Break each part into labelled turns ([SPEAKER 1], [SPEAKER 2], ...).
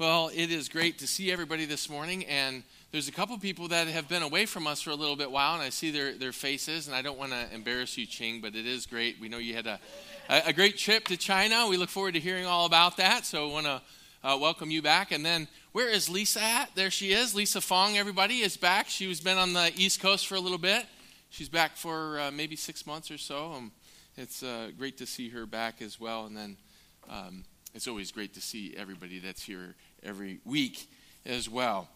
[SPEAKER 1] Well, it is great to see everybody this morning, and there's a couple of people that have been away from us for a little bit while, and I see their, their faces, and I don't want to embarrass you, Ching, but it is great. We know you had a, a great trip to China. We look forward to hearing all about that, so I want to uh, welcome you back. And then, where is Lisa at? There she is. Lisa Fong, everybody, is back. She was been on the East Coast for a little bit. She's back for uh, maybe six months or so. Um, it's uh, great to see her back as well. And then um, it's always great to see everybody that's here every week as well.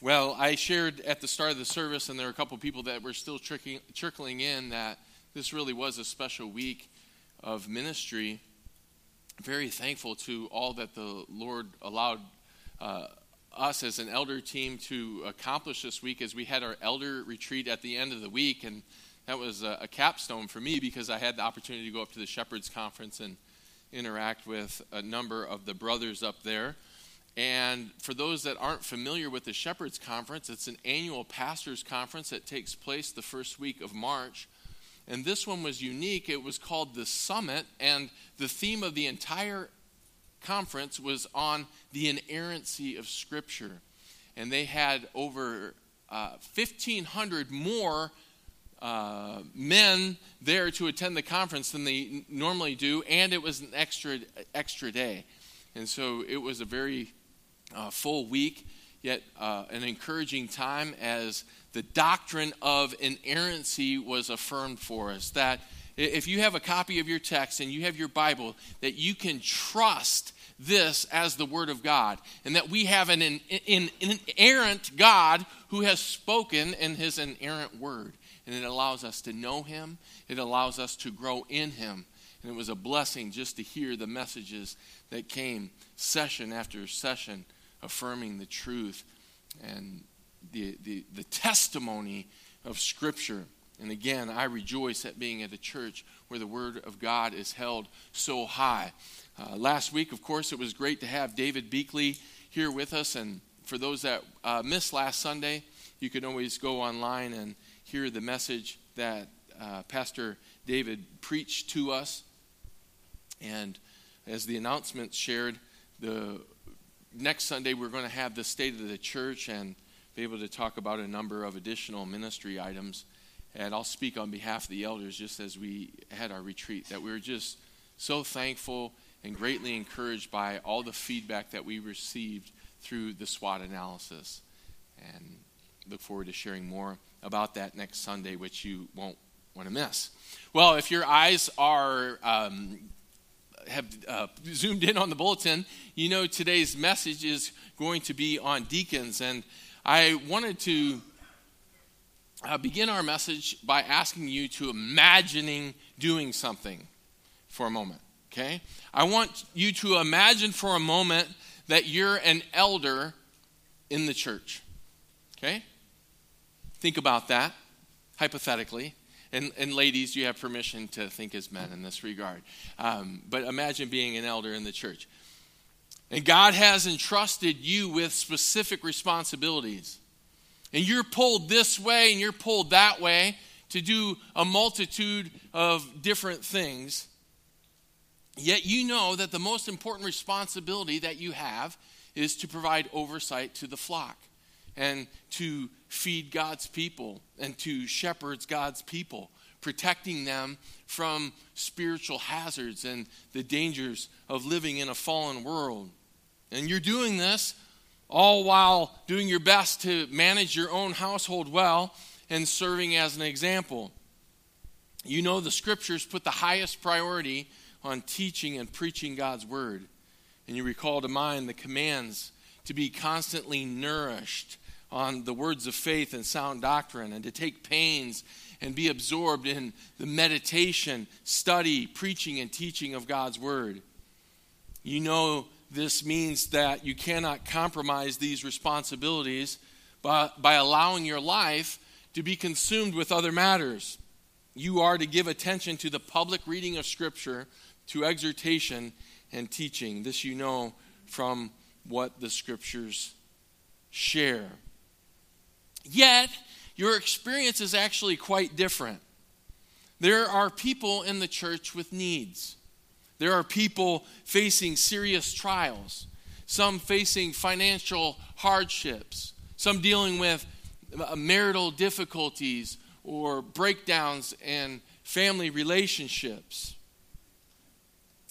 [SPEAKER 1] Well, I shared at the start of the service, and there are a couple of people that were still trickling, trickling in, that this really was a special week of ministry. Very thankful to all that the Lord allowed uh, us as an elder team to accomplish this week as we had our elder retreat at the end of the week. And that was a, a capstone for me because I had the opportunity to go up to the Shepherds Conference and interact with a number of the brothers up there. And for those that aren't familiar with the Shepherds Conference, it's an annual pastors' conference that takes place the first week of March. And this one was unique. It was called the Summit, and the theme of the entire conference was on the inerrancy of Scripture. And they had over uh, 1,500 more uh, men there to attend the conference than they normally do, and it was an extra extra day, and so it was a very uh, full week, yet uh, an encouraging time as the doctrine of inerrancy was affirmed for us. That if you have a copy of your text and you have your Bible, that you can trust this as the Word of God, and that we have an, an, an inerrant God who has spoken in His inerrant Word. And it allows us to know Him, it allows us to grow in Him. And it was a blessing just to hear the messages that came session after session affirming the truth and the, the, the testimony of Scripture. And again, I rejoice at being at a church where the Word of God is held so high. Uh, last week, of course, it was great to have David Beakley here with us. And for those that uh, missed last Sunday, you can always go online and hear the message that uh, Pastor David preached to us. And as the announcement shared, the next Sunday, we're going to have the state of the church and be able to talk about a number of additional ministry items. And I'll speak on behalf of the elders just as we had our retreat, that we were just so thankful and greatly encouraged by all the feedback that we received through the SWOT analysis. And look forward to sharing more about that next Sunday, which you won't want to miss. Well, if your eyes are um, have uh, zoomed in on the bulletin, you know today's message is going to be on deacons. And I wanted to uh, begin our message by asking you to imagining doing something for a moment. Okay? I want you to imagine for a moment that you're an elder in the church. Okay? Think about that, hypothetically. And, and ladies, you have permission to think as men in this regard. Um, but imagine being an elder in the church. And God has entrusted you with specific responsibilities. And you're pulled this way and you're pulled that way to do a multitude of different things. Yet you know that the most important responsibility that you have is to provide oversight to the flock and to feed God's people and to shepherd God's people, protecting them from spiritual hazards and the dangers of living in a fallen world. And you're doing this all while doing your best to manage your own household well and serving as an example. You know the scriptures put the highest priority on teaching and preaching God's word. And you recall to mind the commands to be constantly nourished on the words of faith and sound doctrine and to take pains and be absorbed in the meditation, study, preaching, and teaching of God's Word. You know, this means that you cannot compromise these responsibilities by, by allowing your life to be consumed with other matters. You are to give attention to the public reading of Scripture, to exhortation and teaching. This you know from what the Scriptures share. Yet, your experience is actually quite different. There are people in the church with needs. There are people facing serious trials. some facing financial hardships, some dealing with uh, marital difficulties or breakdowns in family relationships.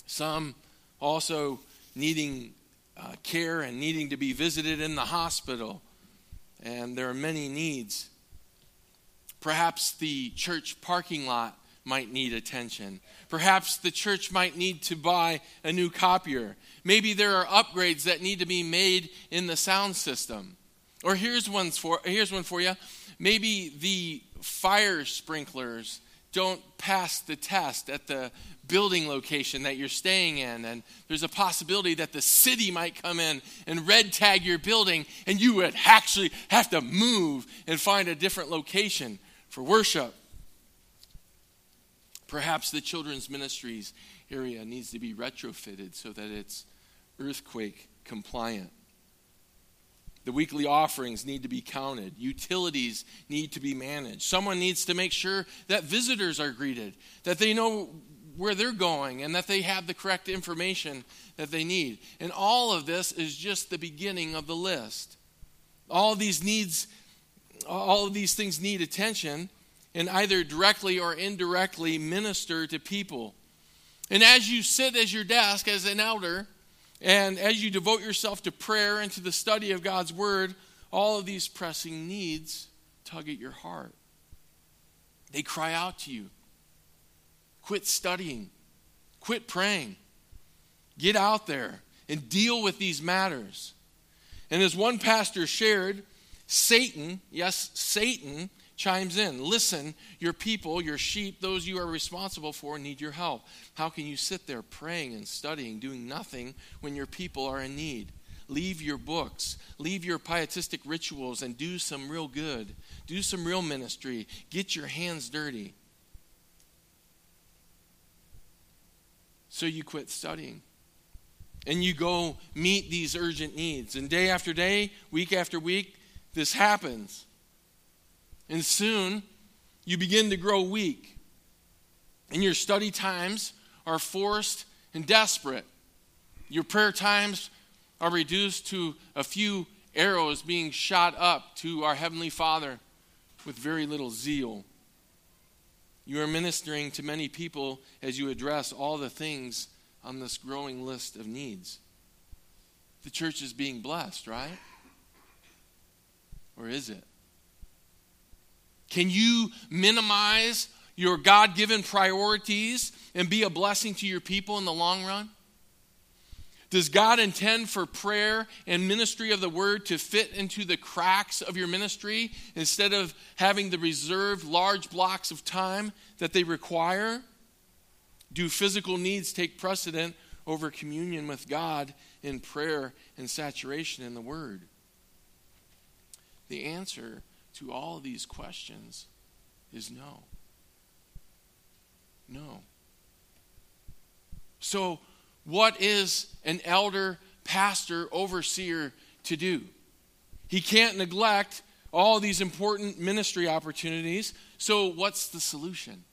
[SPEAKER 1] Some also needing uh, care and needing to be visited in the hospital. And there are many needs. Perhaps the church parking lot might need attention. Perhaps the church might need to buy a new copier. Maybe there are upgrades that need to be made in the sound system. Or here's one for here's one for you. Maybe the fire sprinklers don't pass the test at the building location that you're staying in and there's a possibility that the city might come in and red tag your building and you would actually have to move and find a different location for worship Perhaps the children's ministries area needs to be retrofitted so that it's earthquake compliant. The weekly offerings need to be counted. Utilities need to be managed. Someone needs to make sure that visitors are greeted, that they know where they're going, and that they have the correct information that they need. And all of this is just the beginning of the list. All these needs, all of these things need attention, and either directly or indirectly minister to people. And as you sit at your desk as an elder, and as you devote yourself to prayer and to the study of God's Word, all of these pressing needs tug at your heart. They cry out to you quit studying, quit praying, get out there and deal with these matters. And as one pastor shared, Satan, yes, Satan, chimes in. Listen, your people, your sheep, those you are responsible for need your help. How can you sit there praying and studying, doing nothing when your people are in need? Leave your books, leave your pietistic rituals, and do some real good. Do some real ministry. Get your hands dirty. So you quit studying. And you go meet these urgent needs. And day after day, week after week, this happens. And soon you begin to grow weak. And your study times are forced and desperate. Your prayer times are reduced to a few arrows being shot up to our Heavenly Father with very little zeal. You are ministering to many people as you address all the things on this growing list of needs. The church is being blessed, right? Or is it? Can you minimize your God given priorities and be a blessing to your people in the long run? Does God intend for prayer and ministry of the word to fit into the cracks of your ministry instead of having the reserved large blocks of time that they require? Do physical needs take precedent over communion with God in prayer and saturation in the word? The answer to all of these questions is no. No. So, what is an elder, pastor, overseer to do? He can't neglect all these important ministry opportunities. So, what's the solution?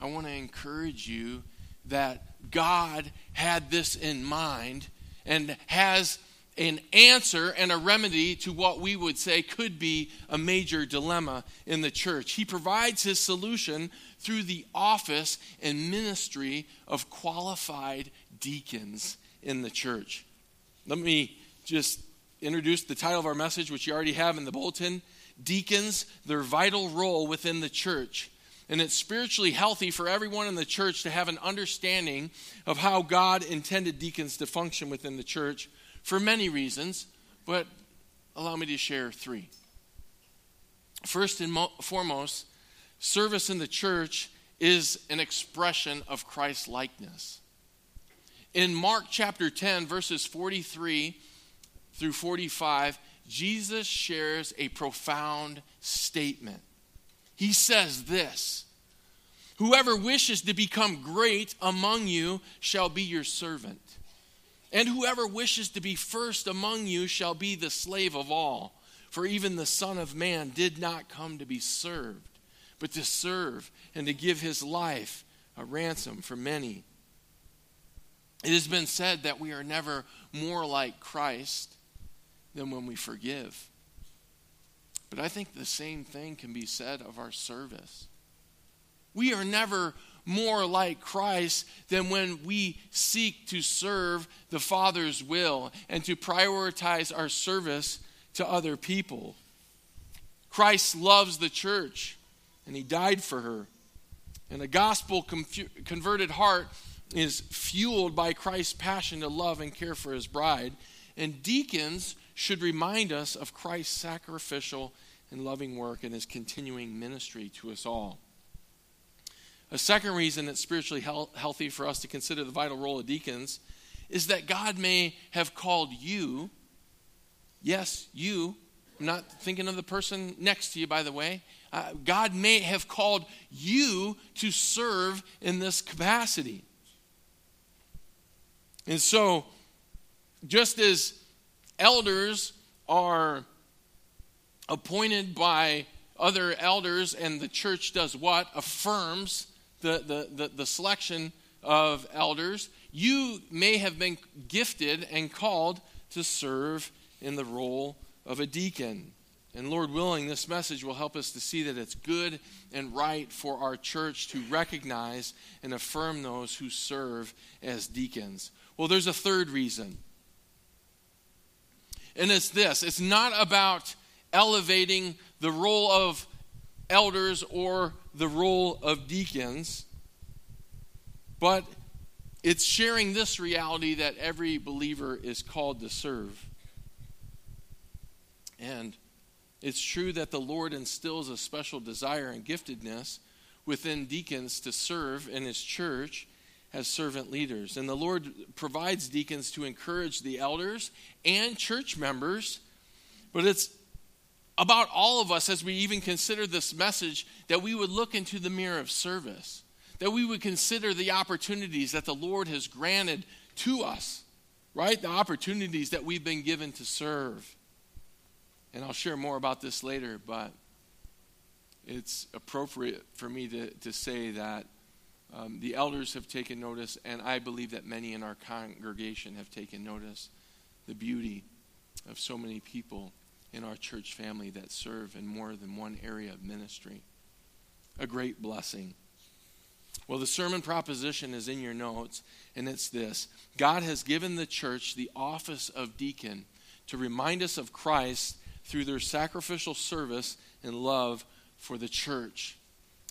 [SPEAKER 1] I want to encourage you that God had this in mind and has an answer and a remedy to what we would say could be a major dilemma in the church. He provides his solution through the office and ministry of qualified deacons in the church. Let me just introduce the title of our message, which you already have in the bulletin Deacons, their vital role within the church. And it's spiritually healthy for everyone in the church to have an understanding of how God intended deacons to function within the church for many reasons, but allow me to share three. First and mo- foremost, service in the church is an expression of Christ likeness. In Mark chapter 10, verses 43 through 45, Jesus shares a profound statement. He says this Whoever wishes to become great among you shall be your servant. And whoever wishes to be first among you shall be the slave of all. For even the Son of Man did not come to be served, but to serve and to give his life a ransom for many. It has been said that we are never more like Christ than when we forgive. But I think the same thing can be said of our service. We are never more like Christ than when we seek to serve the Father's will and to prioritize our service to other people. Christ loves the church and he died for her. And a gospel converted heart is fueled by Christ's passion to love and care for his bride. And deacons should remind us of Christ's sacrificial and loving work and his continuing ministry to us all. A second reason it's spiritually healthy for us to consider the vital role of deacons is that God may have called you, yes, you, I'm not thinking of the person next to you, by the way. Uh, God may have called you to serve in this capacity. And so, just as elders are appointed by other elders and the church does what? Affirms the, the, the, the selection of elders. You may have been gifted and called to serve in the role of a deacon. And Lord willing, this message will help us to see that it's good and right for our church to recognize and affirm those who serve as deacons. Well, there's a third reason. And it's this it's not about elevating the role of elders or the role of deacons, but it's sharing this reality that every believer is called to serve. And it's true that the Lord instills a special desire and giftedness within deacons to serve in his church as servant leaders. And the Lord provides deacons to encourage the elders and church members, but it's about all of us as we even consider this message that we would look into the mirror of service, that we would consider the opportunities that the Lord has granted to us, right? The opportunities that we've been given to serve. And I'll share more about this later, but it's appropriate for me to, to say that um, the elders have taken notice, and I believe that many in our congregation have taken notice the beauty of so many people in our church family that serve in more than one area of ministry. A great blessing. Well, the sermon proposition is in your notes, and it's this God has given the church the office of deacon to remind us of Christ through their sacrificial service and love for the church.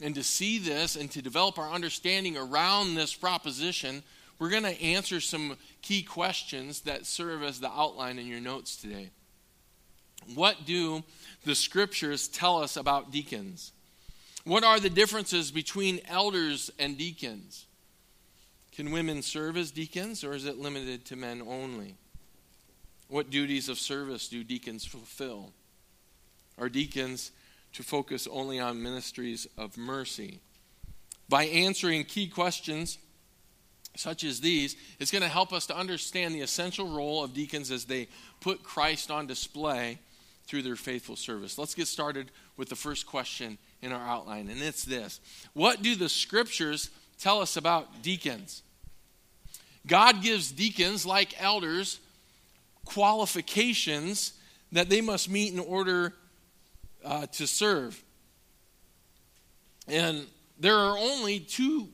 [SPEAKER 1] And to see this and to develop our understanding around this proposition, we're going to answer some key questions that serve as the outline in your notes today. What do the scriptures tell us about deacons? What are the differences between elders and deacons? Can women serve as deacons or is it limited to men only? What duties of service do deacons fulfill? Are deacons to focus only on ministries of mercy? By answering key questions such as these, it's going to help us to understand the essential role of deacons as they put Christ on display through their faithful service. Let's get started with the first question in our outline, and it's this What do the scriptures tell us about deacons? God gives deacons, like elders, qualifications that they must meet in order uh, to serve. And there are only two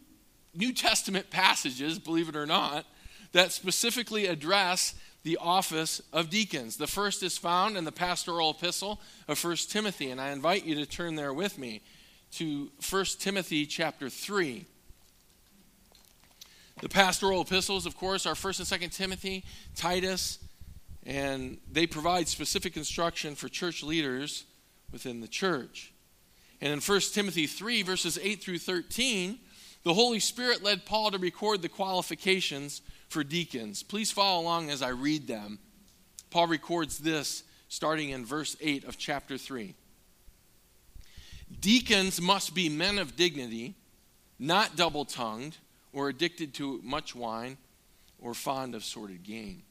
[SPEAKER 1] New Testament passages, believe it or not, that specifically address the office of deacons. The first is found in the pastoral epistle of 1 Timothy, and I invite you to turn there with me to 1 Timothy chapter 3. The pastoral epistles, of course, are 1st and 2nd Timothy, Titus, and they provide specific instruction for church leaders within the church. And in 1 Timothy 3, verses 8 through 13, the Holy Spirit led Paul to record the qualifications for deacons. Please follow along as I read them. Paul records this starting in verse 8 of chapter 3. Deacons must be men of dignity, not double tongued or addicted to much wine or fond of sordid gain,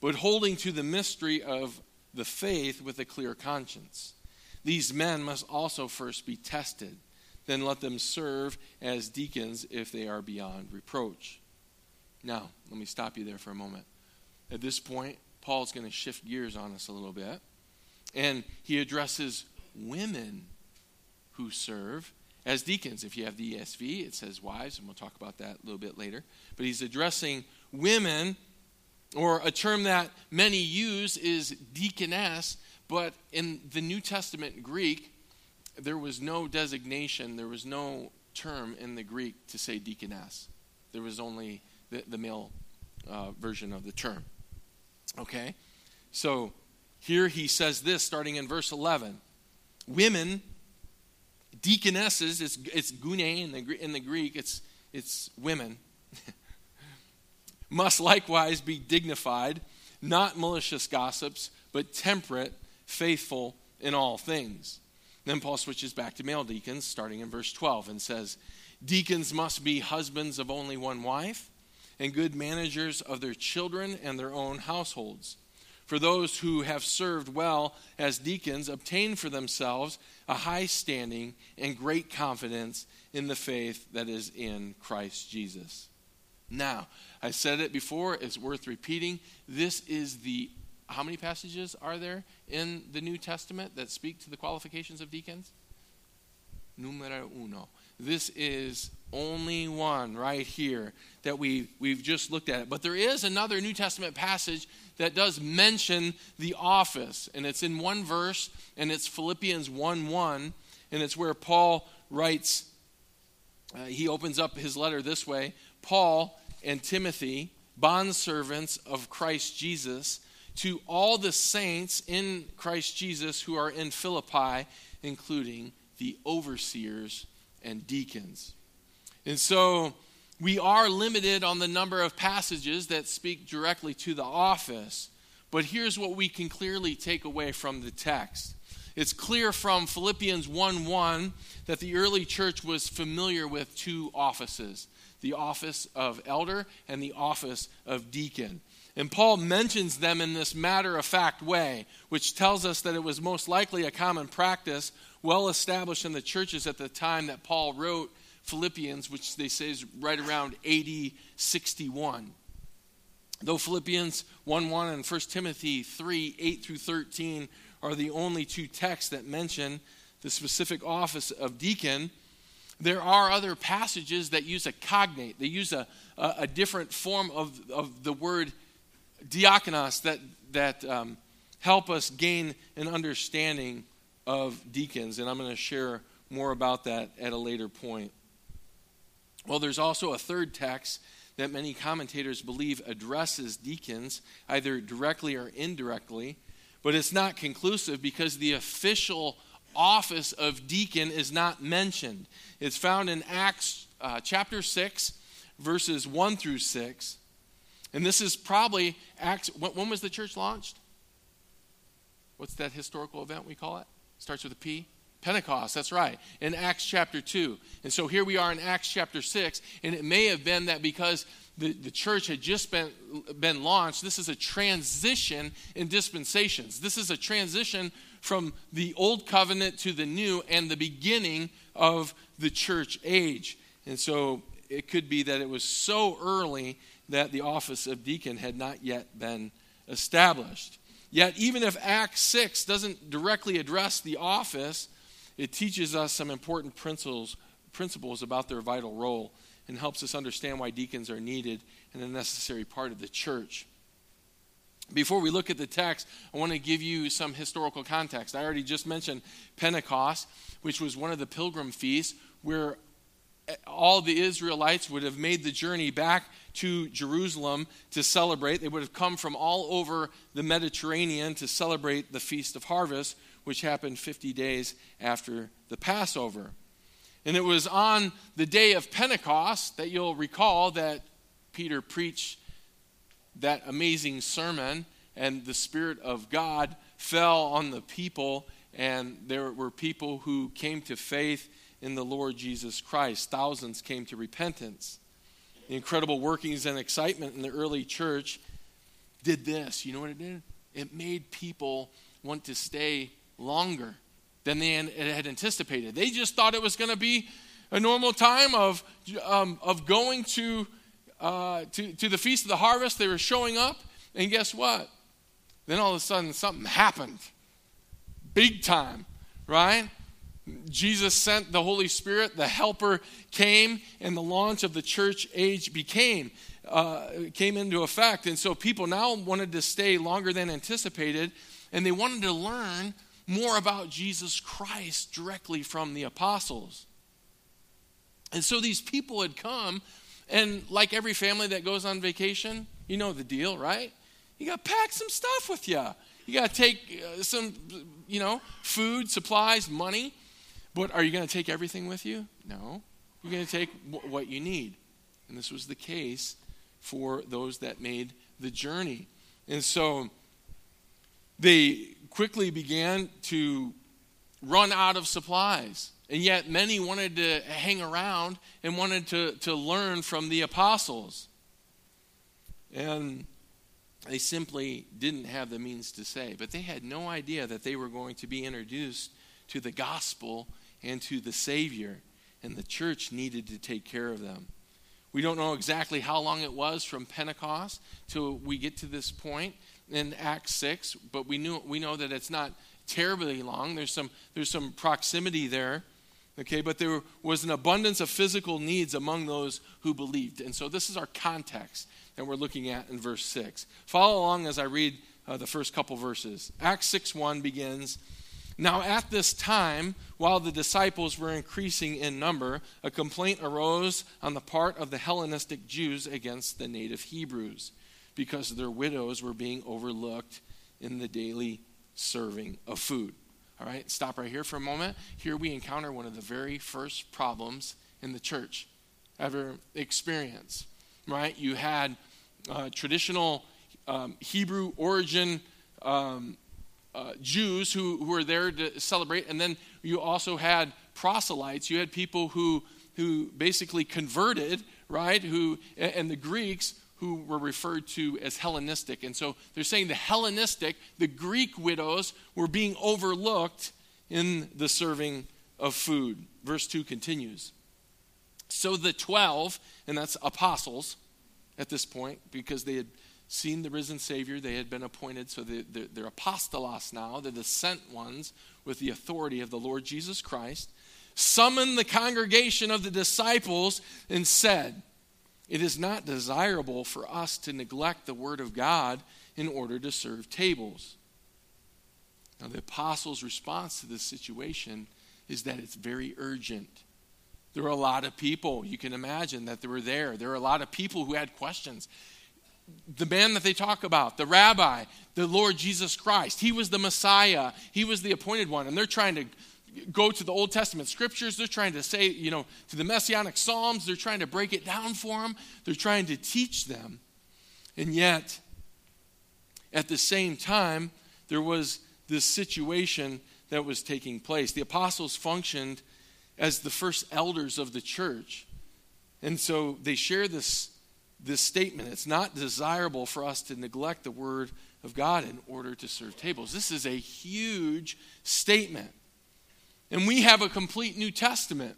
[SPEAKER 1] but holding to the mystery of the faith with a clear conscience. These men must also first be tested, then let them serve as deacons if they are beyond reproach. Now, let me stop you there for a moment. At this point, Paul's going to shift gears on us a little bit. And he addresses women who serve as deacons. If you have the ESV, it says wives, and we'll talk about that a little bit later. But he's addressing women, or a term that many use is deaconess, but in the New Testament Greek, there was no designation, there was no term in the Greek to say deaconess. There was only the, the male uh, version of the term. Okay? So here he says this starting in verse 11 Women, deaconesses, it's, it's gune in the, in the Greek, it's, it's women, must likewise be dignified, not malicious gossips, but temperate, faithful in all things. Then Paul switches back to male deacons, starting in verse 12, and says, Deacons must be husbands of only one wife, and good managers of their children and their own households. For those who have served well as deacons obtain for themselves a high standing and great confidence in the faith that is in Christ Jesus. Now, I said it before, it's worth repeating. This is the how many passages are there in the New Testament that speak to the qualifications of deacons? Numero uno. This is only one right here that we, we've just looked at. But there is another New Testament passage that does mention the office, and it's in one verse, and it's Philippians 1 1, and it's where Paul writes, uh, he opens up his letter this way Paul and Timothy, bondservants of Christ Jesus, to all the saints in Christ Jesus who are in Philippi, including the overseers and deacons. And so we are limited on the number of passages that speak directly to the office. But here's what we can clearly take away from the text. It's clear from Philippians 1 1 that the early church was familiar with two offices the office of elder and the office of deacon. And Paul mentions them in this matter of fact way, which tells us that it was most likely a common practice well established in the churches at the time that Paul wrote Philippians, which they say is right around AD 61. Though Philippians 1 1 and 1 Timothy 3 8 through 13 are the only two texts that mention the specific office of deacon, there are other passages that use a cognate. They use a, a, a different form of, of the word diakonos that, that um, help us gain an understanding of deacons. And I'm going to share more about that at a later point. Well, there's also a third text that many commentators believe addresses deacons, either directly or indirectly, but it's not conclusive because the official office of deacon is not mentioned. It's found in Acts uh, chapter 6, verses 1 through 6. And this is probably Acts. When was the church launched? What's that historical event we call it? Starts with a P. Pentecost, that's right, in Acts chapter 2. And so here we are in Acts chapter 6, and it may have been that because the, the church had just been, been launched, this is a transition in dispensations. This is a transition from the old covenant to the new and the beginning of the church age. And so it could be that it was so early that the office of deacon had not yet been established. Yet, even if Acts 6 doesn't directly address the office, it teaches us some important principles, principles about their vital role and helps us understand why deacons are needed and a necessary part of the church. Before we look at the text, I want to give you some historical context. I already just mentioned Pentecost, which was one of the pilgrim feasts where all the Israelites would have made the journey back to Jerusalem to celebrate. They would have come from all over the Mediterranean to celebrate the Feast of Harvest, which happened 50 days after the Passover. And it was on the day of Pentecost that you'll recall that Peter preached that amazing sermon, and the Spirit of God fell on the people, and there were people who came to faith in the Lord Jesus Christ. Thousands came to repentance. The incredible workings and excitement in the early church did this. You know what it did? It made people want to stay longer than they had anticipated. They just thought it was going to be a normal time of, um, of going to uh, to, to the Feast of the Harvest. They were showing up, and guess what? Then all of a sudden, something happened. Big time, right? Jesus sent the Holy Spirit, the Helper came, and the launch of the church age became uh, came into effect. And so people now wanted to stay longer than anticipated, and they wanted to learn more about Jesus Christ directly from the apostles. And so these people had come, and like every family that goes on vacation, you know the deal, right? You got to pack some stuff with you. You got to take uh, some, you know, food, supplies, money. But are you going to take everything with you? No. You're going to take w- what you need. And this was the case for those that made the journey. And so they quickly began to run out of supplies. And yet, many wanted to hang around and wanted to, to learn from the apostles. And they simply didn't have the means to say. But they had no idea that they were going to be introduced to the gospel and to the Savior. And the church needed to take care of them. We don't know exactly how long it was from Pentecost till we get to this point in Acts 6, but we, knew, we know that it's not terribly long. There's some, there's some proximity there. Okay, but there was an abundance of physical needs among those who believed. And so this is our context that we're looking at in verse 6. Follow along as I read uh, the first couple verses. Acts 6 1 begins Now at this time, while the disciples were increasing in number, a complaint arose on the part of the Hellenistic Jews against the native Hebrews because their widows were being overlooked in the daily serving of food. All right, stop right here for a moment. Here we encounter one of the very first problems in the church ever experienced. Right? You had uh, traditional um, Hebrew origin um, uh, Jews who, who were there to celebrate, and then you also had proselytes. You had people who who basically converted, right? Who and the Greeks who were referred to as Hellenistic. And so they're saying the Hellenistic, the Greek widows, were being overlooked in the serving of food. Verse 2 continues. So the 12, and that's apostles at this point, because they had seen the risen Savior, they had been appointed, so they, they're, they're apostolos now, they're the sent ones with the authority of the Lord Jesus Christ, summoned the congregation of the disciples and said, it is not desirable for us to neglect the Word of God in order to serve tables. Now, the apostles' response to this situation is that it's very urgent. There were a lot of people, you can imagine, that they were there. There were a lot of people who had questions. The man that they talk about, the rabbi, the Lord Jesus Christ, he was the Messiah, he was the appointed one, and they're trying to go to the Old Testament scriptures. They're trying to say, you know, to the Messianic Psalms, they're trying to break it down for them. They're trying to teach them. And yet, at the same time, there was this situation that was taking place. The apostles functioned as the first elders of the church. And so they share this, this statement it's not desirable for us to neglect the word of God in order to serve tables. This is a huge statement. And we have a complete New Testament.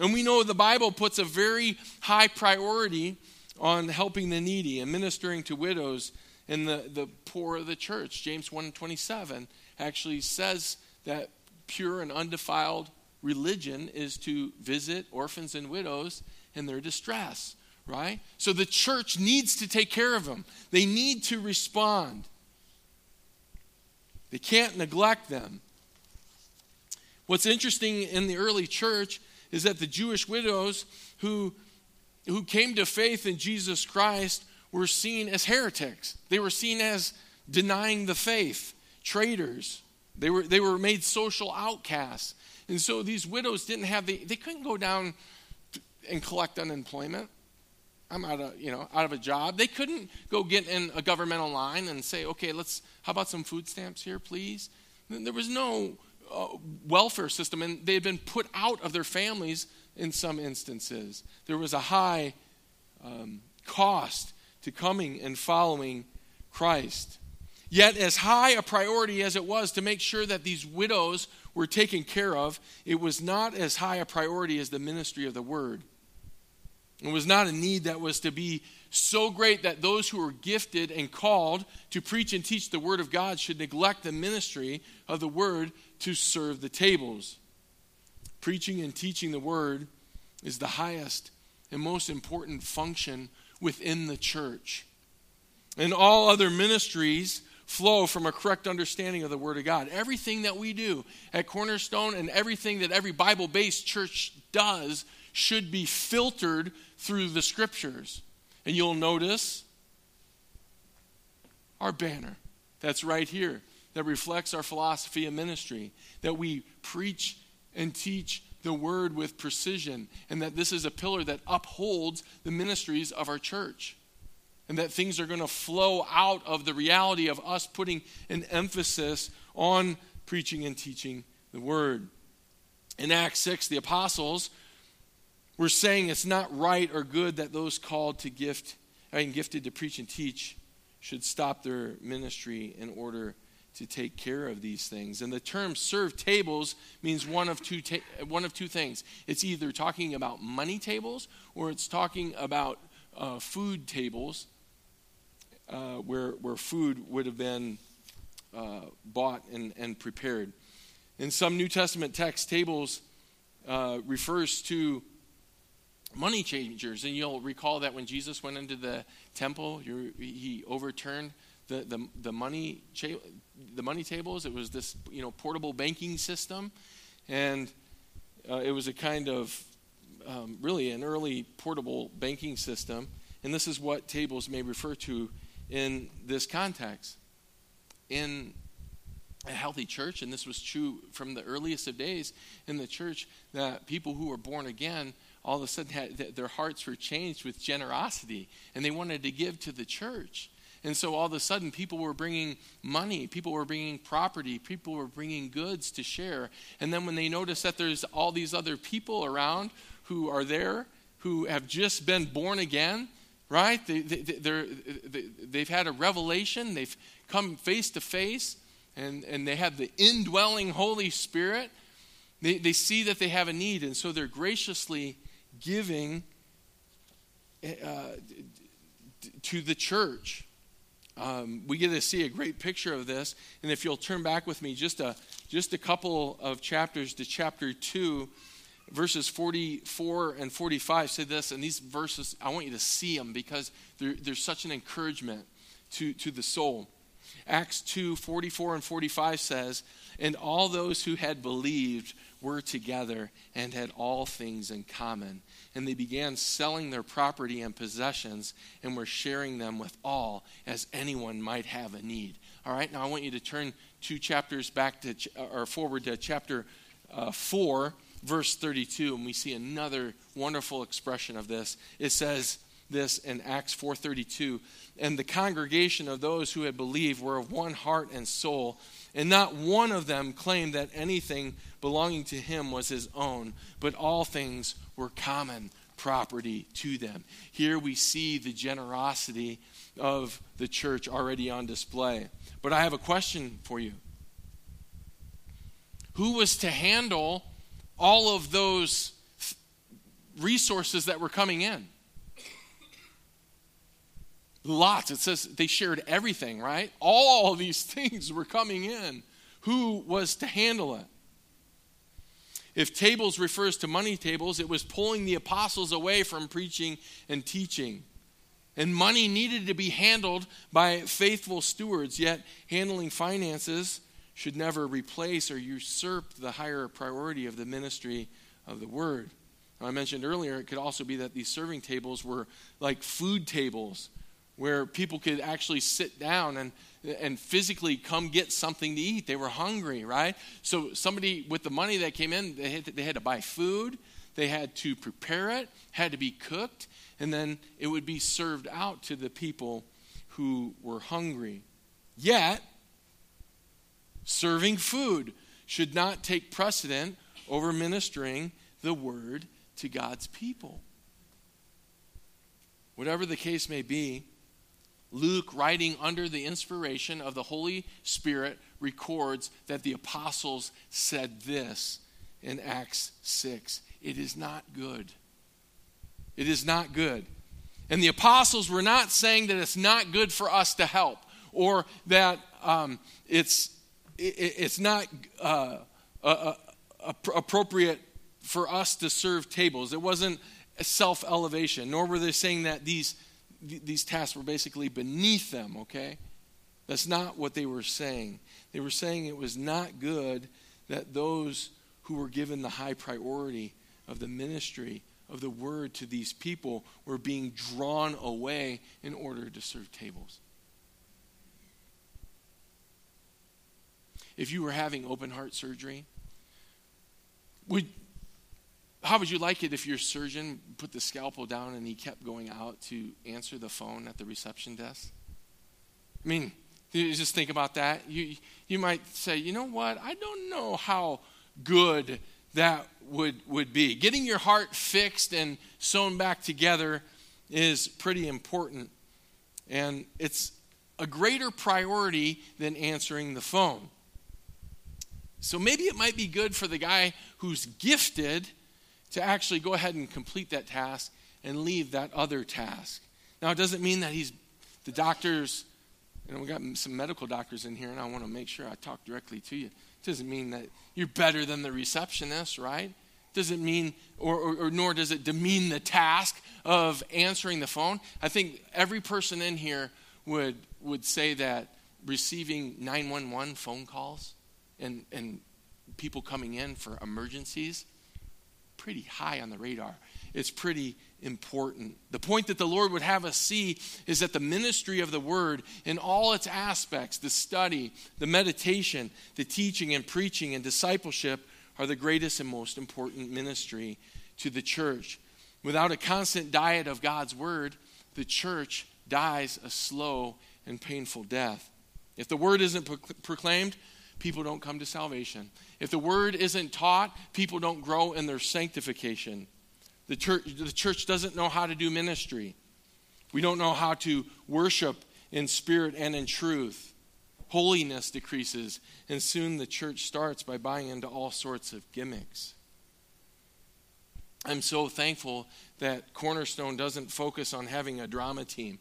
[SPEAKER 1] And we know the Bible puts a very high priority on helping the needy and ministering to widows and the, the poor of the church. James 1:27 actually says that pure and undefiled religion is to visit orphans and widows in their distress, right? So the church needs to take care of them. They need to respond. They can't neglect them. What's interesting in the early church is that the Jewish widows who, who came to faith in Jesus Christ were seen as heretics. They were seen as denying the faith, traitors. They were, they were made social outcasts. And so these widows didn't have the, they couldn't go down and collect unemployment. I'm out of, you know, out of a job. They couldn't go get in a governmental line and say, okay, let's, how about some food stamps here, please? There was no uh, welfare system, and they had been put out of their families in some instances. There was a high um, cost to coming and following Christ. Yet, as high a priority as it was to make sure that these widows were taken care of, it was not as high a priority as the ministry of the word. It was not a need that was to be so great that those who were gifted and called to preach and teach the Word of God should neglect the ministry of the Word to serve the tables. Preaching and teaching the Word is the highest and most important function within the church. And all other ministries flow from a correct understanding of the Word of God. Everything that we do at Cornerstone and everything that every Bible based church does should be filtered through the Scriptures. And you'll notice our banner that's right here that reflects our philosophy and ministry, that we preach and teach the word with precision, and that this is a pillar that upholds the ministries of our church. And that things are going to flow out of the reality of us putting an emphasis on preaching and teaching the word. In Acts 6, the apostles were saying it's not right or good that those called to gift and gifted to preach and teach should stop their ministry in order to take care of these things. And the term serve tables means one of two ta- one of two things. It's either talking about money tables or it's talking about uh, food tables uh, where, where food would have been uh, bought and, and prepared. In some New Testament texts, tables uh, refers to money changers. And you'll recall that when Jesus went into the temple, he overturned the, the, the, money, the money tables. It was this you know, portable banking system. And uh, it was a kind of um, really an early portable banking system. And this is what tables may refer to in this context. In a healthy church, and this was true from the earliest of days in the church, that people who were born again all of a sudden had, their hearts were changed with generosity and they wanted to give to the church. And so all of a sudden, people were bringing money, people were bringing property, people were bringing goods to share. And then when they notice that there's all these other people around who are there, who have just been born again, right? They, they, they've had a revelation, they've come face to face, and, and they have the indwelling Holy Spirit. They, they see that they have a need, and so they're graciously giving uh, to the church. Um, we get to see a great picture of this. And if you'll turn back with me just a, just a couple of chapters to chapter 2, verses 44 and 45 say this. And these verses, I want you to see them because there's such an encouragement to, to the soul. Acts 2 44 and 45 says, And all those who had believed were together and had all things in common. And they began selling their property and possessions and were sharing them with all as anyone might have a need. All right, now I want you to turn two chapters back to, or forward to chapter uh, 4, verse 32, and we see another wonderful expression of this. It says, this in Acts 4:32 and the congregation of those who had believed were of one heart and soul and not one of them claimed that anything belonging to him was his own, but all things were common property to them. Here we see the generosity of the church already on display. But I have a question for you. Who was to handle all of those resources that were coming in? Lots. It says they shared everything, right? All these things were coming in. Who was to handle it? If tables refers to money tables, it was pulling the apostles away from preaching and teaching. And money needed to be handled by faithful stewards, yet handling finances should never replace or usurp the higher priority of the ministry of the word. I mentioned earlier, it could also be that these serving tables were like food tables where people could actually sit down and, and physically come get something to eat. They were hungry, right? So somebody with the money that came in, they had to, they had to buy food, they had to prepare it, had to be cooked, and then it would be served out to the people who were hungry. Yet, serving food should not take precedent over ministering the word to God's people. Whatever the case may be, Luke, writing under the inspiration of the Holy Spirit, records that the apostles said this in Acts 6 It is not good It is not good. And the apostles were not saying that it's not good for us to help or that um, it's, it, it's not uh, uh, appropriate for us to serve tables. It wasn't self elevation, nor were they saying that these, these tasks were basically beneath them, okay? That's not what they were saying. They were saying it was not good that those who were given the high priority of the ministry of the word to these people were being drawn away in order to serve tables. If you were having open heart surgery, would how would you like it if your surgeon put the scalpel down and he kept going out to answer the phone at the reception desk? I mean, you just think about that. You, you might say, you know what? I don't know how good that would, would be. Getting your heart fixed and sewn back together is pretty important. And it's a greater priority than answering the phone. So maybe it might be good for the guy who's gifted to actually go ahead and complete that task and leave that other task. Now, it doesn't mean that he's the doctor's you know, we got some medical doctors in here, and I want to make sure I talk directly to you. It doesn't mean that you're better than the receptionist, right? Doesn't mean, or, or, or nor does it demean the task of answering the phone. I think every person in here would would say that receiving 911 phone calls and, and people coming in for emergencies pretty high on the radar. It's pretty important. The point that the Lord would have us see is that the ministry of the Word, in all its aspects the study, the meditation, the teaching and preaching and discipleship are the greatest and most important ministry to the church. Without a constant diet of God's Word, the church dies a slow and painful death. If the Word isn't proclaimed, people don't come to salvation. If the Word isn't taught, people don't grow in their sanctification. The church, the church doesn't know how to do ministry. We don't know how to worship in spirit and in truth. Holiness decreases, and soon the church starts by buying into all sorts of gimmicks. I'm so thankful that Cornerstone doesn't focus on having a drama team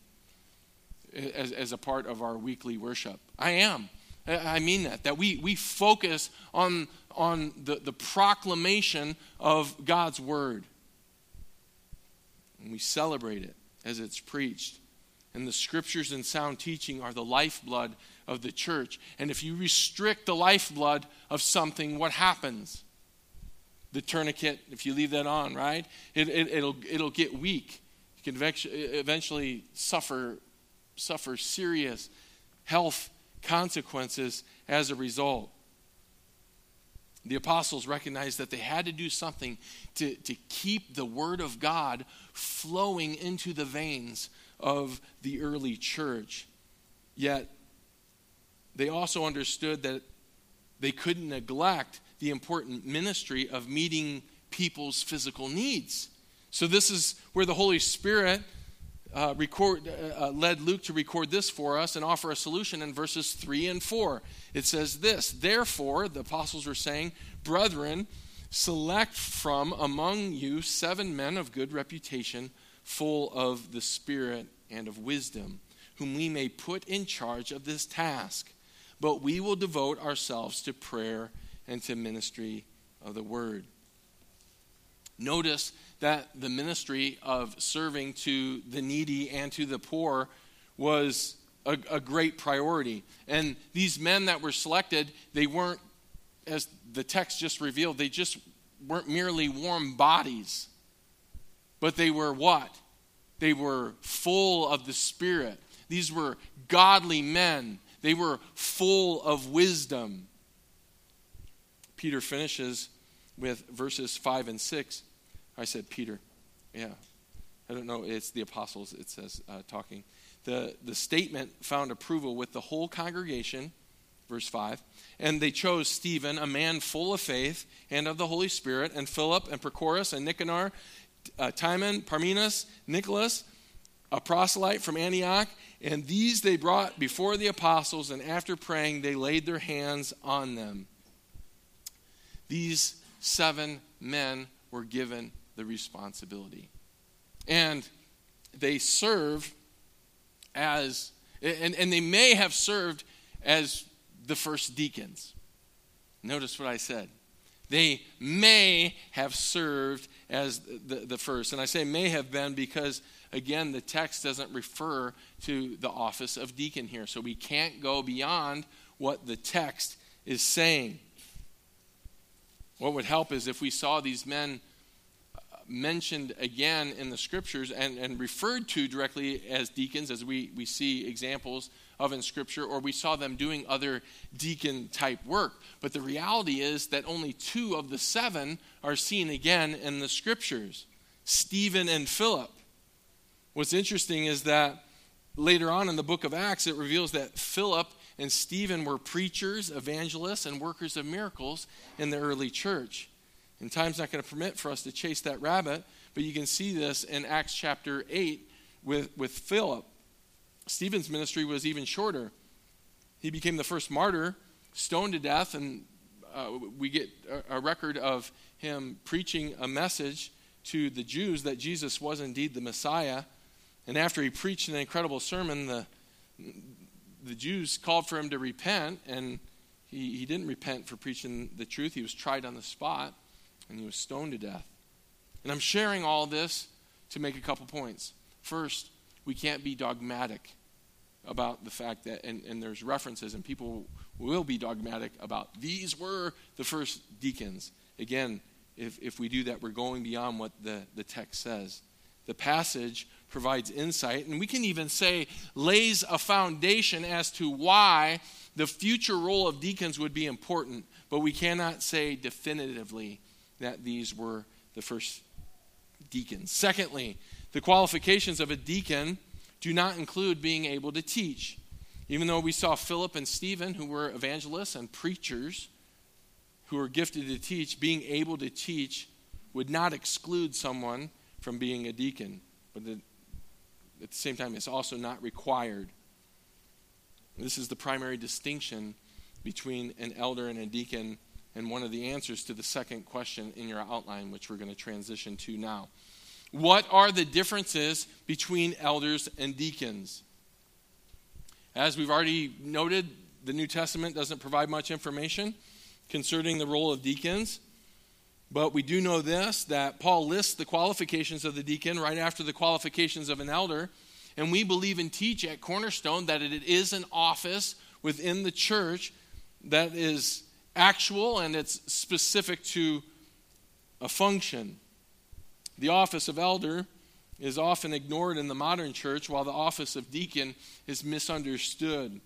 [SPEAKER 1] as, as a part of our weekly worship. I am. I mean that, that we, we focus on, on the, the proclamation of God's word and we celebrate it as it's preached. And the scriptures and sound teaching are the lifeblood of the church. And if you restrict the lifeblood of something, what happens? The tourniquet, if you leave that on, right? It, it, it'll, it'll get weak. You can eventually suffer, suffer serious health consequences as a result the apostles recognized that they had to do something to, to keep the word of God flowing into the veins of the early church. Yet, they also understood that they couldn't neglect the important ministry of meeting people's physical needs. So, this is where the Holy Spirit uh, record, uh, uh, led Luke to record this for us and offer a solution in verses 3 and 4. It says this Therefore, the apostles are saying, Brethren, select from among you seven men of good reputation, full of the Spirit and of wisdom, whom we may put in charge of this task. But we will devote ourselves to prayer and to ministry of the word. Notice that the ministry of serving to the needy and to the poor was a, a, great priority. And these men that were selected, they weren't, as the text just revealed, they just weren't merely warm bodies, but they were what? They were full of the Spirit. These were godly men, they were full of wisdom. Peter finishes with verses 5 and 6. I said Peter. Yeah. I don't know. It's the apostles, it says, uh, talking. The, the statement found approval with the whole congregation, verse 5. And they chose Stephen, a man full of faith and of the Holy Spirit, and Philip, and Prochorus, and Nicanor, uh, Timon, Parmenas, Nicholas, a proselyte from Antioch. And these they brought before the apostles, and after praying, they laid their hands on them. These seven men were given the responsibility. And they serve as, and, and they may have served as the first deacons. Notice what I said. They may have served as the, the first. And I say may have been because, again, the text doesn't refer to the office of deacon here. So we can't go beyond what the text is saying. What would help is if we saw these men mentioned again in the scriptures and, and referred to directly as deacons, as we, we see examples of in scripture, or we saw them doing other deacon type work. But the reality is that only two of the seven are seen again in the scriptures Stephen and Philip. What's interesting is that later on in the book of Acts, it reveals that Philip and Stephen were preachers, evangelists, and workers of miracles in the early church. And time's not going to permit for us to chase that rabbit, but you can see this in Acts chapter 8 with, with Philip. Stephen's ministry was even shorter. He became the first martyr, stoned to death, and uh, we get a, a record of him preaching a message to the Jews that Jesus was indeed the Messiah. And after he preached an incredible sermon, the, the Jews called for him to repent, and he, he didn't repent for preaching the truth. He was tried on the spot and he was stoned to death. And I'm sharing all this to make a couple points. First, we can't be dogmatic about the fact that, and, and there's references, and people will be dogmatic about these were the first deacons. Again, if, if we do that, we're going beyond what the, the text says. The passage provides insight, and we can even say lays a foundation as to why the future role of deacons would be important, but we cannot say definitively that these were the first deacons. Secondly, the qualifications of a deacon do not include being able to teach. Even though we saw Philip and Stephen, who were evangelists and preachers, who were gifted to teach, being able to teach would not exclude someone from being a deacon. But at the same time, it's also not required. This is the primary distinction between an elder and a deacon and one of the answers to the second question in your outline, which we're going to transition to now. What are the differences between elders and deacons? As we've already noted, the New Testament doesn't provide much information concerning the role of deacons. But we do know this that Paul lists the qualifications of the deacon right after the qualifications of an elder. And we believe and teach at Cornerstone that it is an office within the church that is actual and it's specific to a function. The office of elder is often ignored in the modern church, while the office of deacon is misunderstood.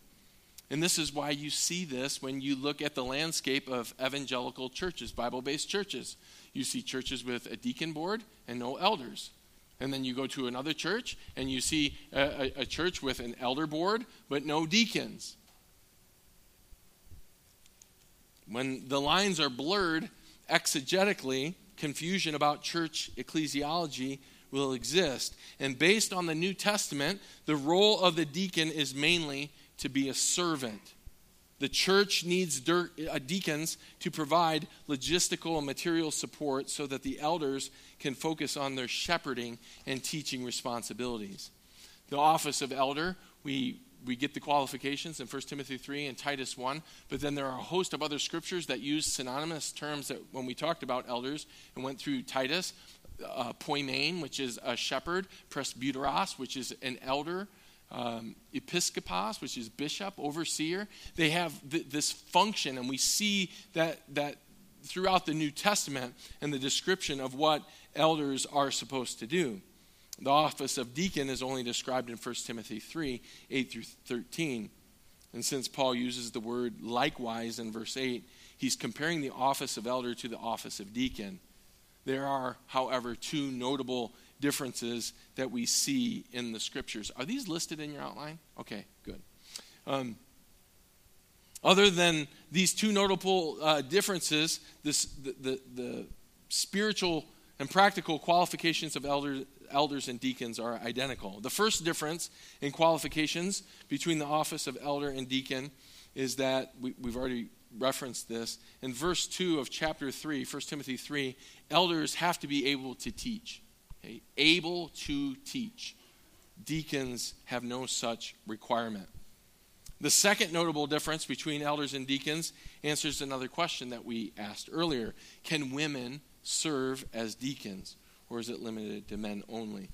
[SPEAKER 1] And this is why you see this when you look at the landscape of evangelical churches, Bible based churches. You see churches with a deacon board and no elders. And then you go to another church and you see a, a, a church with an elder board but no deacons. When the lines are blurred exegetically, confusion about church ecclesiology will exist. And based on the New Testament, the role of the deacon is mainly to be a servant. The church needs uh, deacons to provide logistical and material support so that the elders can focus on their shepherding and teaching responsibilities. The office of elder, we we get the qualifications in 1 Timothy 3 and Titus 1, but then there are a host of other scriptures that use synonymous terms that when we talked about elders and went through Titus, uh, poimen, which is a shepherd, presbyteros, which is an elder, um, episkopos, which is bishop, overseer. They have th- this function, and we see that, that throughout the New Testament and the description of what elders are supposed to do. The office of deacon is only described in 1 Timothy 3 8 through 13. And since Paul uses the word likewise in verse 8, he's comparing the office of elder to the office of deacon. There are, however, two notable differences that we see in the scriptures. Are these listed in your outline? Okay, good. Um, other than these two notable uh, differences, this, the, the, the, spiritual and practical qualifications of elder, elders and deacons are identical. The first difference in qualifications between the office of elder and deacon is that we, have already referenced this. In verse 2 of chapter 3, 1 Timothy 3, elders have to be able to teach. okay? able to teach. Deacons have no such requirement. The second notable difference between elders and deacons answers another question that we asked earlier Can women serve as deacons, or is it limited to men only?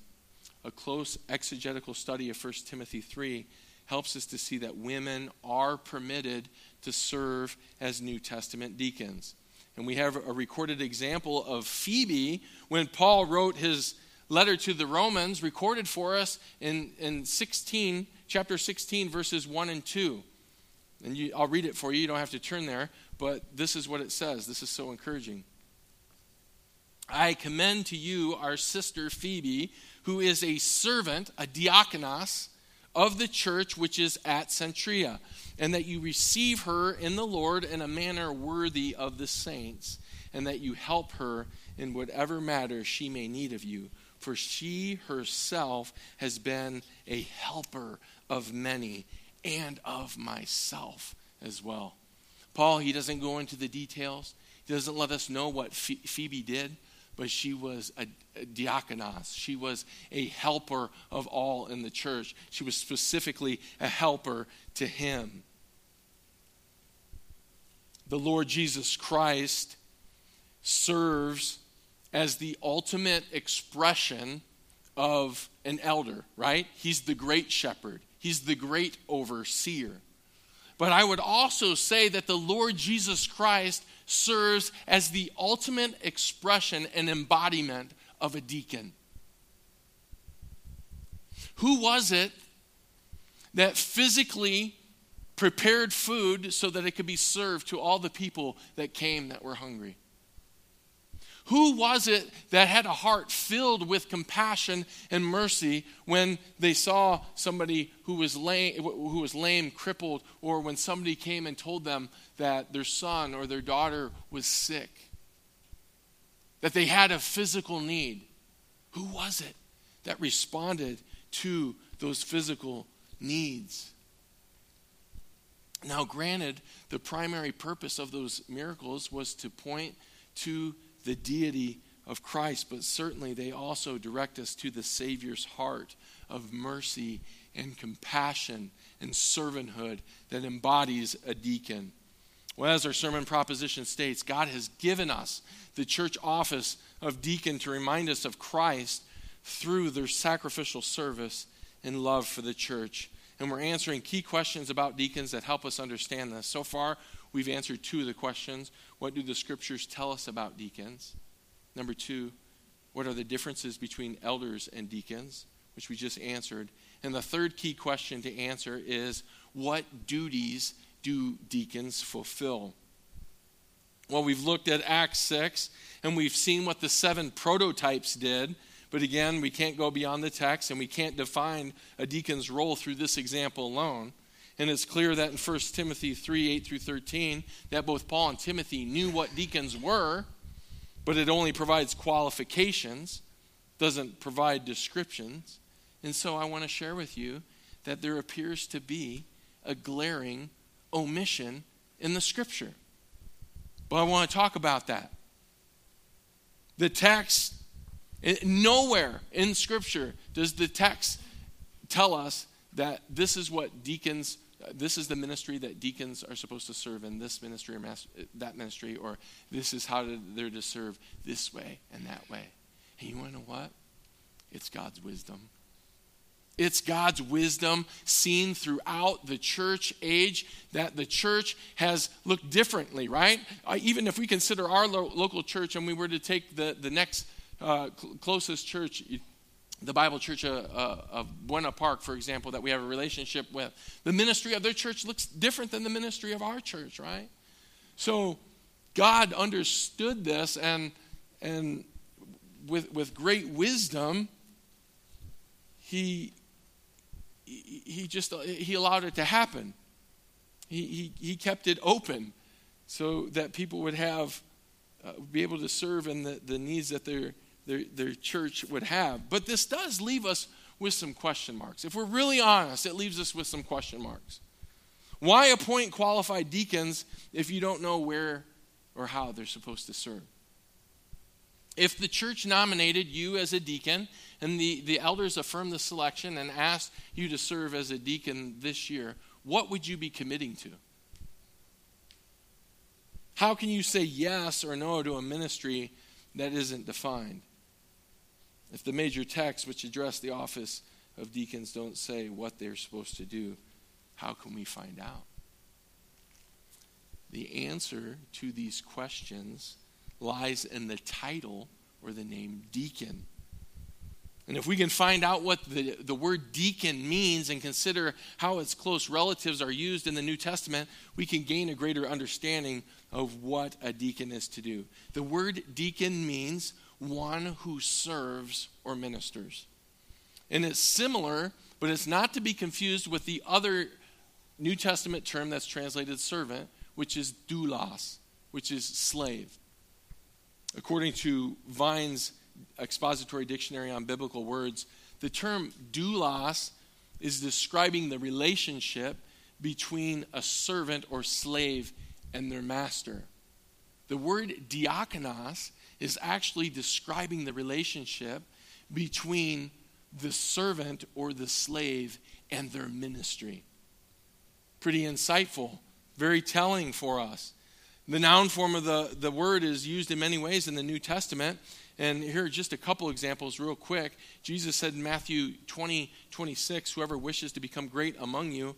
[SPEAKER 1] A close exegetical study of 1 Timothy 3 helps us to see that women are permitted to serve as New Testament deacons. And we have a recorded example of Phoebe when Paul wrote his letter to the Romans, recorded for us in, in 16, chapter 16, verses 1 and 2. And you, I'll read it for you. You don't have to turn there, but this is what it says. This is so encouraging. I commend to you our sister Phoebe, who is a servant, a diakonos, of the church which is at Cenchrea, and that you receive her in the Lord in a manner worthy of the saints, and that you help her in whatever matter she may need of you. For she herself has been a helper of many and of myself as well. Paul, he doesn't go into the details. He doesn't let us know what Phoebe did, but she was a, a diakonos. She was a helper of all in the church. She was specifically a helper to him. The Lord Jesus Christ serves as the ultimate expression of an elder, right? He's the great shepherd, he's the great overseer. But I would also say that the Lord Jesus Christ serves as the ultimate expression and embodiment of a deacon. Who was it that physically prepared food so that it could be served to all the people that came that were hungry? Who was it that had a heart filled with compassion and mercy when they saw somebody who was lame, who was lame, crippled, or when somebody came and told them that their son or their daughter was sick? That they had a physical need. Who was it that responded to those physical needs? Now, granted, the primary purpose of those miracles was to point to the deity of Christ, but certainly they also direct us to the Savior's heart of mercy and compassion and servanthood that embodies a deacon. Well, as our sermon proposition states, God has given us the church office of deacon to remind us of Christ through their sacrificial service and love for the church. And we're answering key questions about deacons that help us understand this. So far, we've answered two of the questions. What do the scriptures tell us about deacons? Number two, what are the differences between elders and deacons, which we just answered? And the third key question to answer is what duties do deacons fulfill? Well, we've looked at Acts 6 and we've seen what the seven prototypes did. But again, we can't go beyond the text and we can't define a deacon's role through this example alone. And it's clear that in 1 Timothy 3 8 through 13, that both Paul and Timothy knew what deacons were, but it only provides qualifications, doesn't provide descriptions. And so I want to share with you that there appears to be a glaring omission in the scripture. But I want to talk about that. The text, eh, nowhere in scripture does the text tell us that this is what deacons this is the ministry that deacons are supposed to serve in this ministry or that ministry or this is how they're to serve this way and that way. And you want to know what? It's god's wisdom. It's god's wisdom seen throughout the church age that the church has looked differently right? Even if we consider our lo- local church and we were to take the, the next uh, cl- closest church the Bible Church of, uh, uh, of Buena Park, for example, that we have a relationship with, the ministry of their church looks different than the ministry of our church, right? So God understood this and, and with, with great wisdom, he, he just he allowed it to happen. He, he, he kept it open so that people would have, uh, be able to serve in the, the needs that they're their, their church would have. But this does leave us with some question marks. If we're really honest, it leaves us with some question marks. Why appoint qualified deacons if you don't know where or how they're supposed to serve? If the church nominated you as a deacon and the, the elders affirmed the selection and asked you to serve as a deacon this year, what would you be committing to? How can you say yes or no to a ministry that isn't defined? If the major texts which address the office of deacons don't say what they're supposed to do, how can we find out? The answer to these questions lies in the title or the name deacon. And if we can find out what the, the word deacon means and consider how its close relatives are used in the New Testament, we can gain a greater understanding of what a deacon is to do. The word deacon means one who serves or ministers. And it's similar, but it's not to be confused with the other New Testament term that's translated servant, which is doulos, which is slave. According to Vine's expository dictionary on biblical words, the term doulos is describing the relationship between a servant or slave and their master. The word diakonos is actually describing the relationship between the servant or the slave and their ministry. Pretty insightful, very telling for us. The noun form of the, the word is used in many ways in the New Testament. And here are just a couple examples, real quick. Jesus said in Matthew 20, 26, Whoever wishes to become great among you,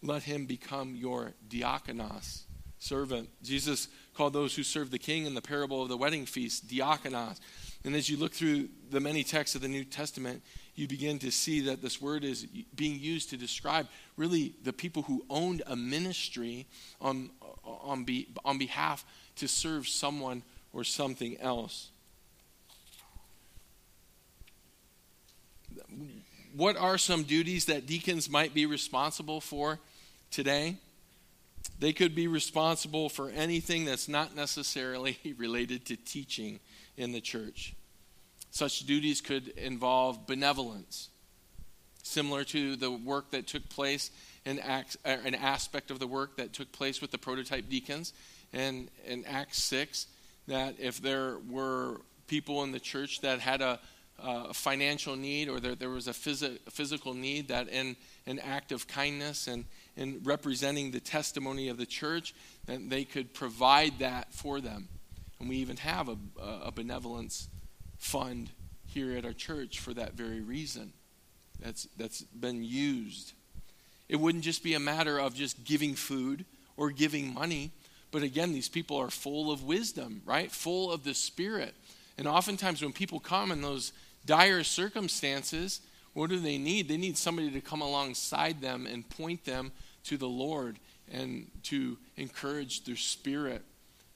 [SPEAKER 1] let him become your diakonos, servant. Jesus called those who serve the king in the parable of the wedding feast diakonos. And as you look through the many texts of the New Testament, you begin to see that this word is being used to describe really the people who owned a ministry on, on, be, on behalf to serve someone or something else. What are some duties that deacons might be responsible for today? They could be responsible for anything that's not necessarily related to teaching in the church. Such duties could involve benevolence, similar to the work that took place in Acts, uh, an aspect of the work that took place with the prototype deacons and in Acts 6, that if there were people in the church that had a, a financial need or there, there was a phys- physical need, that in an act of kindness and in representing the testimony of the church, that they could provide that for them. And we even have a, a benevolence fund here at our church for that very reason. That's, that's been used. It wouldn't just be a matter of just giving food or giving money, but again, these people are full of wisdom, right? Full of the Spirit. And oftentimes, when people come in those dire circumstances, what do they need? They need somebody to come alongside them and point them to the Lord and to encourage their spirit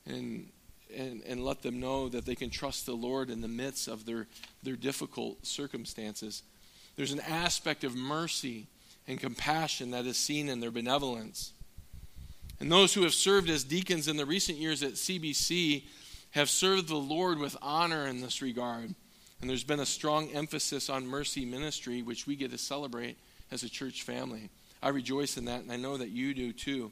[SPEAKER 1] and, and, and let them know that they can trust the Lord in the midst of their, their difficult circumstances. There's an aspect of mercy and compassion that is seen in their benevolence. And those who have served as deacons in the recent years at CBC have served the Lord with honor in this regard. And there's been a strong emphasis on mercy ministry, which we get to celebrate as a church family. I rejoice in that, and I know that you do too.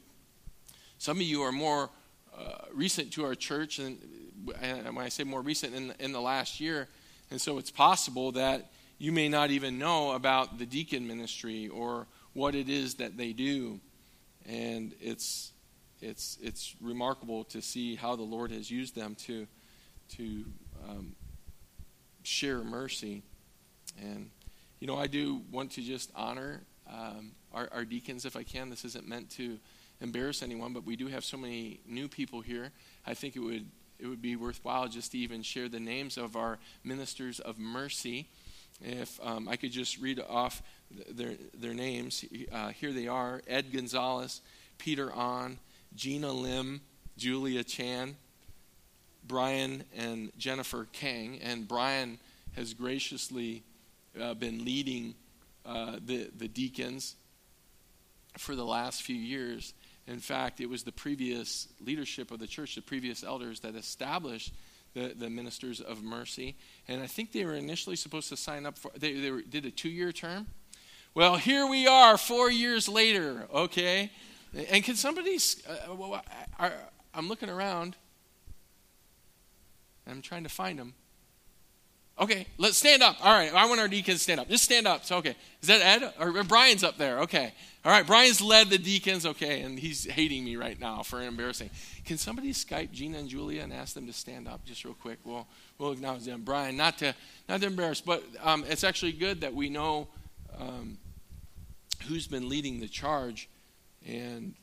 [SPEAKER 1] Some of you are more uh, recent to our church, and, and, when I say more recent, in, in the last year. And so it's possible that you may not even know about the deacon ministry or what it is that they do. And it's, it's, it's remarkable to see how the Lord has used them to, to um, share mercy. And, you know, I do want to just honor um, our, our deacons if I can. This isn't meant to embarrass anyone, but we do have so many new people here. I think it would it would be worthwhile just to even share the names of our ministers of mercy. If um, I could just read off their their names, uh, here they are: Ed Gonzalez, Peter On, Gina Lim, Julia Chan, Brian and Jennifer Kang, and Brian has graciously uh, been leading uh, the the deacons for the last few years. In fact, it was the previous leadership of the church, the previous elders, that established the, the ministers of mercy. And I think they were initially supposed to sign up for, they, they were, did a two year term. Well, here we are, four years later, okay? And can somebody, uh, I'm looking around, I'm trying to find them. Okay, let's stand up. All right, I want our deacons to stand up. Just stand up. So, okay. Is that Ed? Or, Brian's up there. Okay. All right, Brian's led the deacons. Okay, and he's hating me right now for embarrassing. Can somebody Skype Gina and Julia and ask them to stand up just real quick? We'll, we'll acknowledge them. Brian, not to, not to embarrass, but um, it's actually good that we know um, who's been leading the charge. And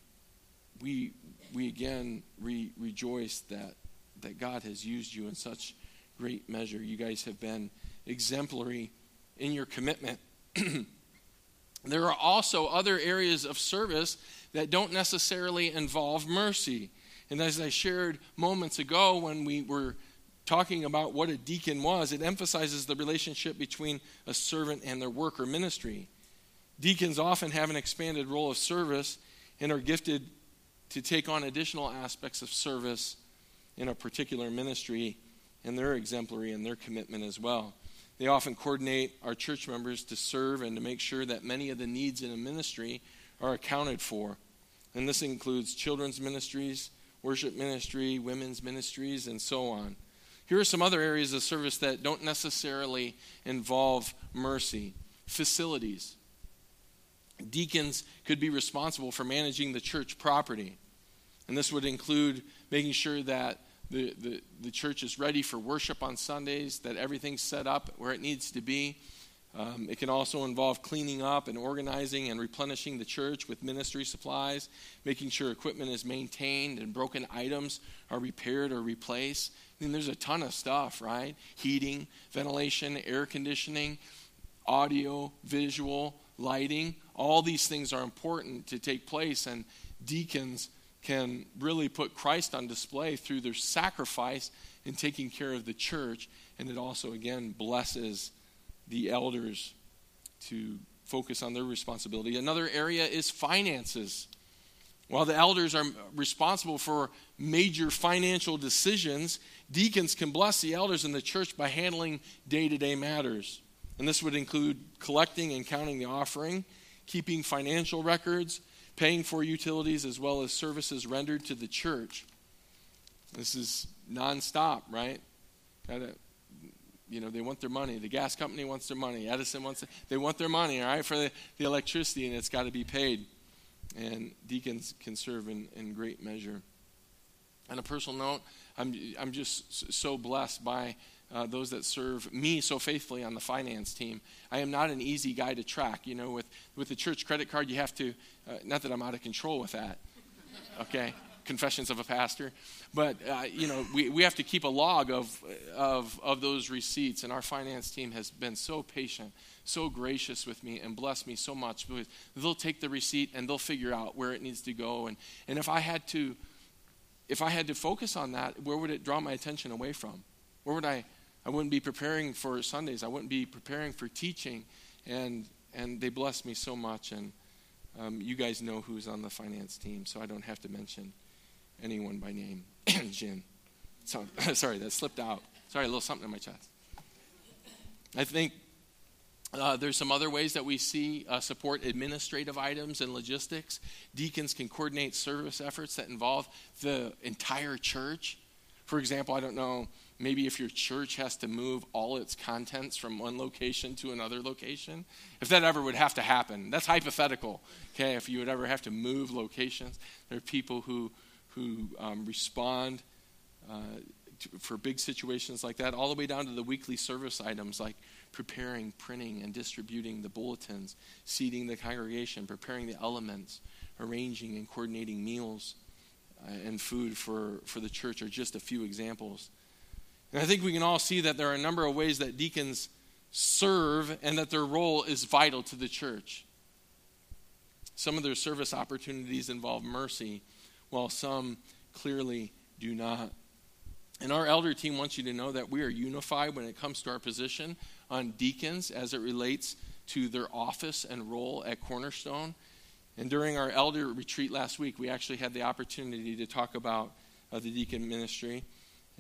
[SPEAKER 1] we, we again re- rejoice that, that God has used you in such great measure. You guys have been exemplary in your commitment. there are also other areas of service that don't necessarily involve mercy. And as I shared moments ago when we were talking about what a deacon was, it emphasizes the relationship between a servant and their work or ministry. Deacons often have an expanded role of service and are gifted to take on additional aspects of service in a particular ministry and they're exemplary in their commitment as well. They often coordinate our church members to serve and to make sure that many of the needs in a ministry are accounted for. And this includes children's ministries, worship ministry, women's ministries, and so on. Here are some other areas of service that don't necessarily involve mercy facilities. Deacons could be responsible for managing the church property. And this would include making sure that the, the, the church is ready for worship on Sundays, that everything's set up where it needs to be. Um, it can also involve cleaning up and organizing and replenishing the church with ministry supplies, making sure equipment is maintained and broken items are repaired or replaced. I mean, there's a ton of stuff, right? Heating, ventilation, air conditioning, audio, visual, lighting. All these things are important to take place, and deacons can really put Christ on display through their sacrifice in taking care of the church. And it also, again, blesses the elders to focus on their responsibility. Another area is finances. While the elders are responsible for major financial decisions, deacons can bless the elders in the church by handling day to day matters. And this would include collecting and counting the offering, keeping financial records, paying for utilities as well as services rendered to the church. This is nonstop, right? Gotta, you know, they want their money. The gas company wants their money. Edison wants it. They want their money, all right, for the, the electricity, and it's got to be paid. And deacons can serve in, in great measure. On a personal note, I'm, I'm just so blessed by uh, those that serve me so faithfully on the finance team. I am not an easy guy to track. You know, with, with the church credit card, you have to, uh, not that I'm out of control with that, okay? Confessions of a pastor. But, uh, you know, we, we have to keep a log of, of, of those receipts, and our finance team has been so patient, so gracious with me, and blessed me so much. Because they'll take the receipt and they'll figure out where it needs to go. And, and if I had to, if I had to focus on that, where would it draw my attention away from? Where would I I wouldn't be preparing for Sundays. I wouldn't be preparing for teaching. And, and they blessed me so much. And um, you guys know who's on the finance team, so I don't have to mention anyone by name. Jin. So, sorry, that slipped out. Sorry, a little something in my chest. I think uh, there's some other ways that we see uh, support administrative items and logistics. Deacons can coordinate service efforts that involve the entire church. For example, I don't know maybe if your church has to move all its contents from one location to another location, if that ever would have to happen, that's hypothetical. Okay, if you would ever have to move locations, there are people who who um, respond uh, to, for big situations like that, all the way down to the weekly service items like preparing, printing, and distributing the bulletins, seating the congregation, preparing the elements, arranging and coordinating meals. Uh, and food for, for the church are just a few examples. And I think we can all see that there are a number of ways that deacons serve and that their role is vital to the church. Some of their service opportunities involve mercy, while some clearly do not. And our elder team wants you to know that we are unified when it comes to our position on deacons as it relates to their office and role at Cornerstone. And during our elder retreat last week, we actually had the opportunity to talk about uh, the deacon ministry.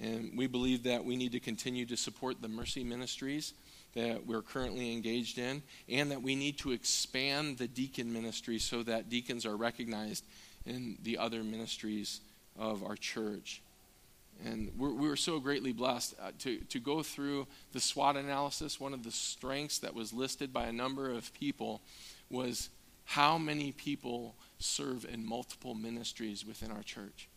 [SPEAKER 1] And we believe that we need to continue to support the mercy ministries that we're currently engaged in, and that we need to expand the deacon ministry so that deacons are recognized in the other ministries of our church. And we're, we were so greatly blessed uh, to, to go through the SWOT analysis. One of the strengths that was listed by a number of people was how many people serve in multiple ministries within our church.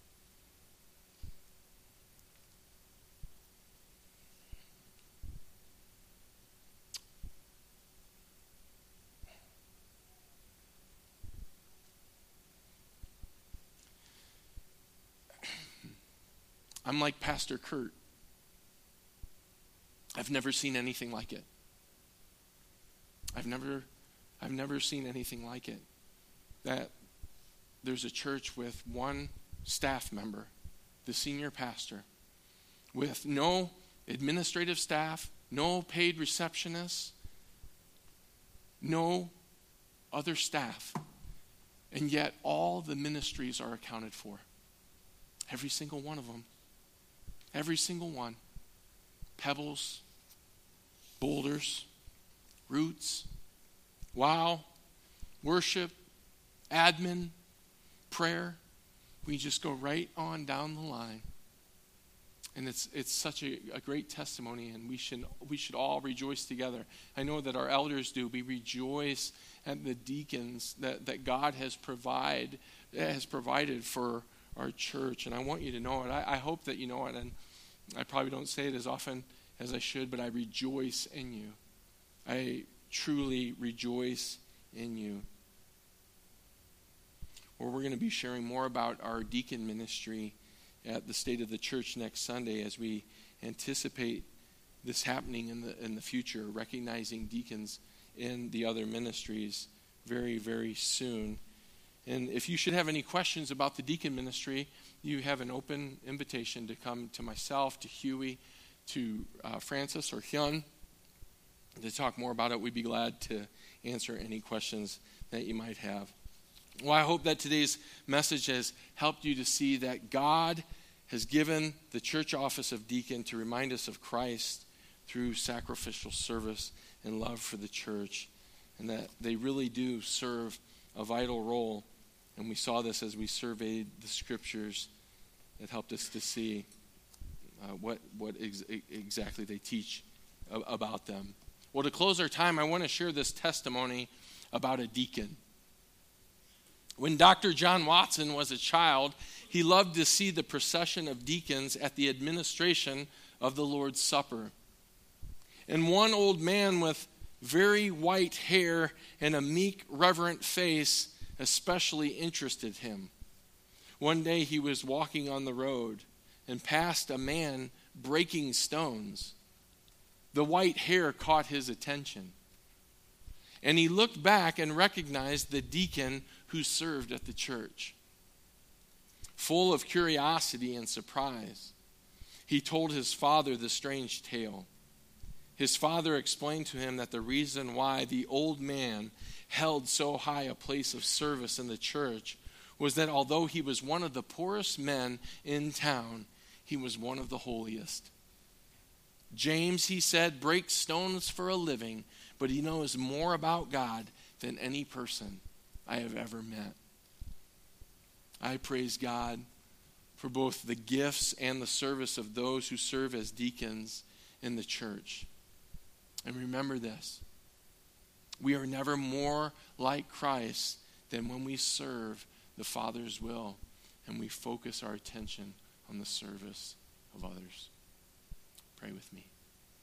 [SPEAKER 1] I'm like Pastor Kurt. I've never seen anything like it. I've never I've never seen anything like it. That there's a church with one staff member, the senior pastor, with no administrative staff, no paid receptionists, no other staff. And yet all the ministries are accounted for. Every single one of them. Every single one. Pebbles, boulders, roots, wow, worship, admin, prayer. We just go right on down the line. And it's, it's such a, a great testimony, and we should, we should all rejoice together. I know that our elders do. We rejoice at the deacons that, that God has, provide, has provided for our church. And I want you to know it. I, I hope that you know it. And I probably don't say it as often as I should, but I rejoice in you. I truly rejoice in you. Or we're going to be sharing more about our deacon ministry at the State of the Church next Sunday as we anticipate this happening in the, in the future, recognizing deacons in the other ministries very, very soon. And if you should have any questions about the deacon ministry, you have an open invitation to come to myself, to Huey, to uh, Francis or Hyun to talk more about it. We'd be glad to answer any questions that you might have. Well, I hope that today's message has helped you to see that God has given the church office of deacon to remind us of Christ through sacrificial service and love for the church, and that they really do serve a vital role. And we saw this as we surveyed the scriptures that helped us to see uh, what, what ex- exactly they teach about them. Well, to close our time, I want to share this testimony about a deacon. When Dr. John Watson was a child, he loved to see the procession of deacons at the administration of the Lord's Supper. And one old man with very white hair and a meek, reverent face especially interested him. One day he was walking on the road and passed a man breaking stones the white hair caught his attention. And he looked back and recognized the deacon who served at the church. Full of curiosity and surprise, he told his father the strange tale. His father explained to him that the reason why the old man held so high a place of service in the church was that although he was one of the poorest men in town, he was one of the holiest. James, he said, breaks stones for a living, but he knows more about God than any person I have ever met. I praise God for both the gifts and the service of those who serve as deacons in the church. And remember this we are never more like Christ than when we serve the Father's will and we focus our attention on the service of others. Pray with me.